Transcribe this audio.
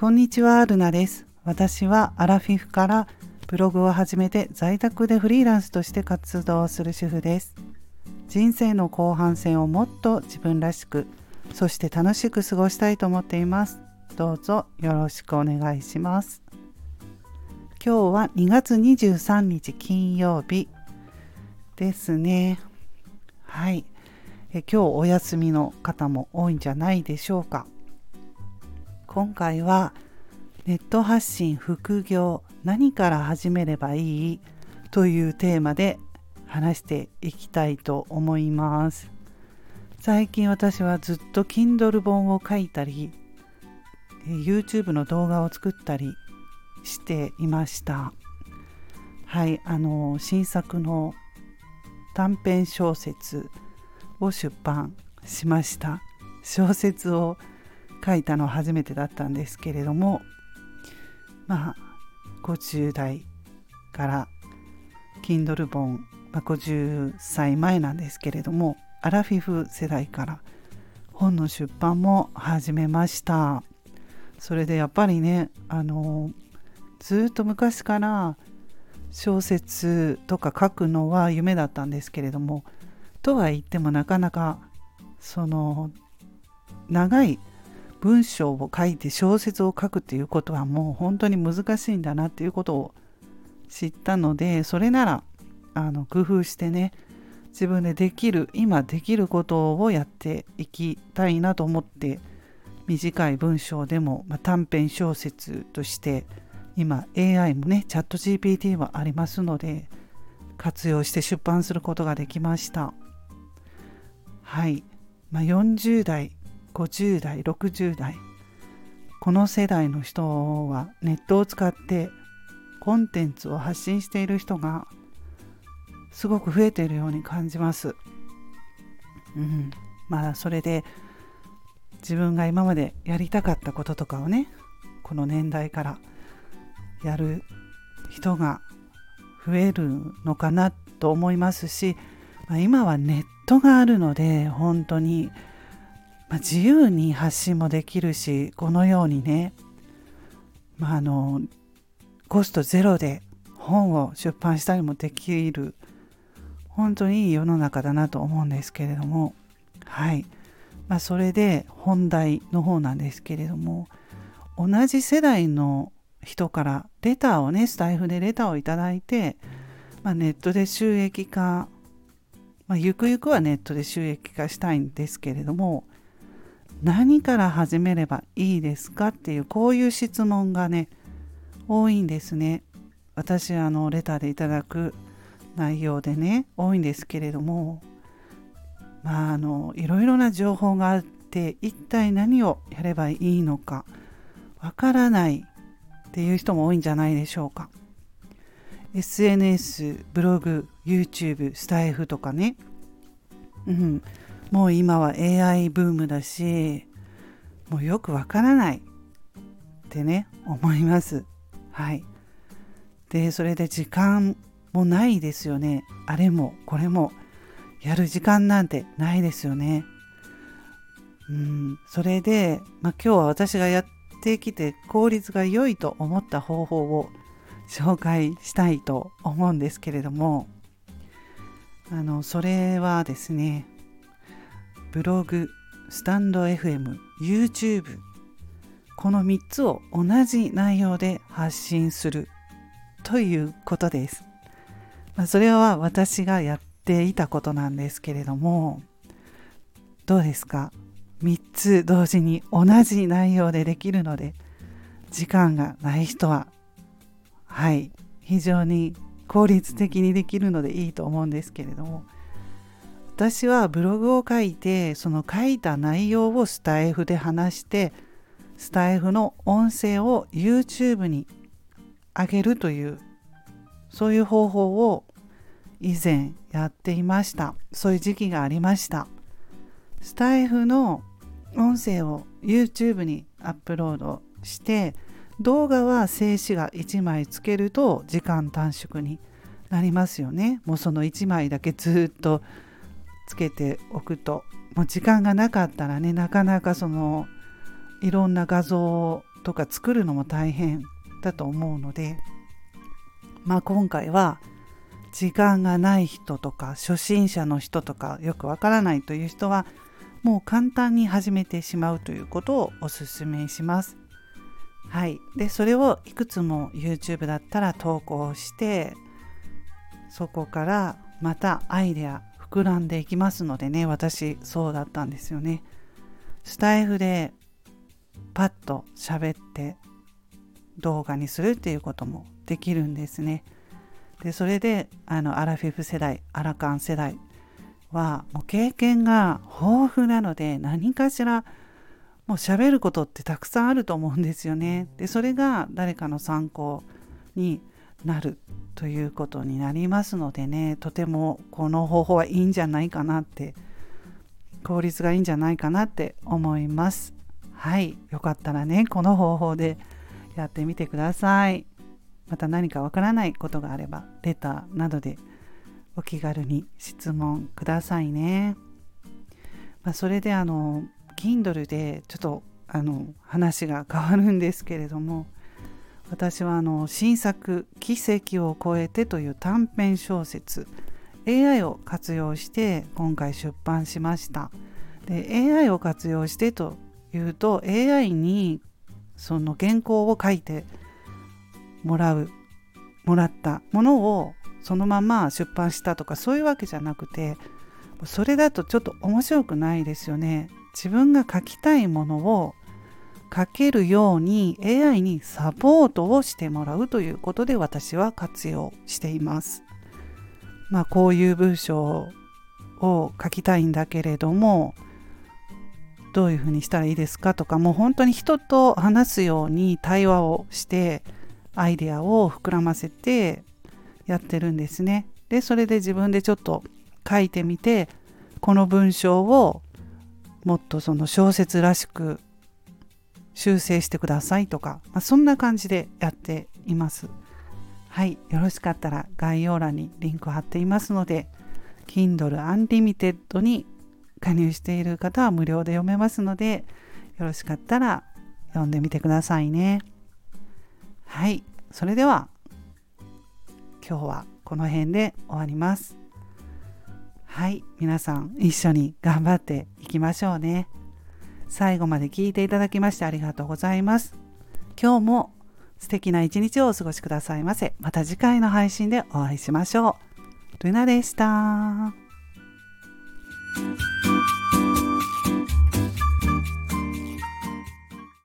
こんにちは、ルナです。私はアラフィフからブログを始めて在宅でフリーランスとして活動する主婦です。人生の後半戦をもっと自分らしく、そして楽しく過ごしたいと思っています。どうぞよろしくお願いします。今日は2月23日金曜日ですね。はい。え今日お休みの方も多いんじゃないでしょうか。今回はネット発信副業何から始めればいいというテーマで話していきたいと思います。最近私はずっと Kindle 本を書いたり YouTube の動画を作ったりしていました。はいあの新作の短編小説を出版しました。小説を書いたのは初めてだったんですけれどもまあ50代から Kindle 本、まあ、50歳前なんですけれどもアラフィフ世代から本の出版も始めました。それでやっぱりねあのずっと昔から小説とか書くのは夢だったんですけれどもとは言ってもなかなかその長い文章を書いて小説を書くっていうことはもう本当に難しいんだなっていうことを知ったのでそれならあの工夫してね自分でできる今できることをやっていきたいなと思って短い文章でも、まあ、短編小説として今 AI もねチャット GPT はありますので活用して出版することができました。はい、まあ、40代50代60代この世代の人はネットを使ってコンテンツを発信している人がすごく増えているように感じます。うん、まあそれで自分が今までやりたかったこととかをねこの年代からやる人が増えるのかなと思いますし、まあ、今はネットがあるので本当にまあ、自由に発信もできるしこのようにね、まあ、あのコストゼロで本を出版したりもできる本当にいい世の中だなと思うんですけれどもはい、まあ、それで本題の方なんですけれども同じ世代の人からレターをねスタイフでレターをいただいて、まあ、ネットで収益化、まあ、ゆくゆくはネットで収益化したいんですけれども何から始めればいいですかっていうこういう質問がね多いんですね。私あのレターでいただく内容でね多いんですけれどもまああのいろいろな情報があって一体何をやればいいのかわからないっていう人も多いんじゃないでしょうか。SNS ブログ YouTube スタイフとかね。うん。もう今は AI ブームだしもうよくわからない。ってね思います。はい。でそれで時間もないですよね。あれもこれも。やる時間なんてないですよね。うん。それで、まあ、今日は私がやってきて効率が良いと思った方法を紹介したいと思うんですけれども。あのそれはですねブログ、スタンド FM、YouTube この3つを同じ内容で発信するということです。まあ、それは私がやっていたことなんですけれどもどうですか？3つ同時に同じ内容でできるので時間がない人ははい非常に効率的にできるのでいいと思うんですけれども私はブログを書いてその書いた内容をスタイフで話してスタイフの音声を YouTube に上げるというそういう方法を以前やっていました。そういう時期がありました。スタイフの音声を YouTube にアップロードして動画は静止画1枚つけると時間短縮になりますよね。もうその1枚だけずっとつけておくともう時間がなかったらねなかなかそのいろんな画像とか作るのも大変だと思うのでまあ今回は時間がない人とか初心者の人とかよくわからないという人はもう簡単に始めてしまうということをおすすめします。はい、でそれをいくつも YouTube だったら投稿してそこからまたアイデア膨らんでいきますのでね私そうだったんですよね。スタイフでパッと喋って動画にするっていうこともできるんですね。でそれであのアラフィフ世代アラカン世代はもう経験が豊富なので何かしらもう喋ることってたくさんあると思うんですよね。でそれが誰かの参考になるということになりますのでねとてもこの方法はいいんじゃないかなって効率がいいんじゃないかなって思います。はいよかったらねこの方法でやってみてください。また何かわからないことがあればレターなどでお気軽に質問くださいね。まあ、それであの Kindle でちょっとあの話が変わるんですけれども私はあの新作「奇跡を超えて」という短編小説 AI を活用して今回出版しました。で AI を活用してというと AI にその原稿を書いてもらうもらったものをそのまま出版したとかそういうわけじゃなくてそれだとちょっと面白くないですよね。自分が書きたいものを書けるように AI にサポートをしてもらうということで私は活用していますまあこういう文章を書きたいんだけれどもどういうふうにしたらいいですかとかもう本当に人と話すように対話をしてアイデアを膨らませてやってるんですね。でそれで自分でちょっと書いてみてこの文章をもっとその小説らしく修正してくださいとか、まあ、そんな感じでやっています。はい、よろしかったら概要欄にリンク貼っていますので Kindle Unlimited に加入している方は無料で読めますのでよろしかったら読んでみてくださいね。はい、それでは今日はこの辺で終わります。はい、皆さん一緒に頑張っていきましょうね。最後まで聞いていただきましてありがとうございます。今日も素敵な一日をお過ごしくださいませ。また次回の配信でお会いしましょう。ルナでした。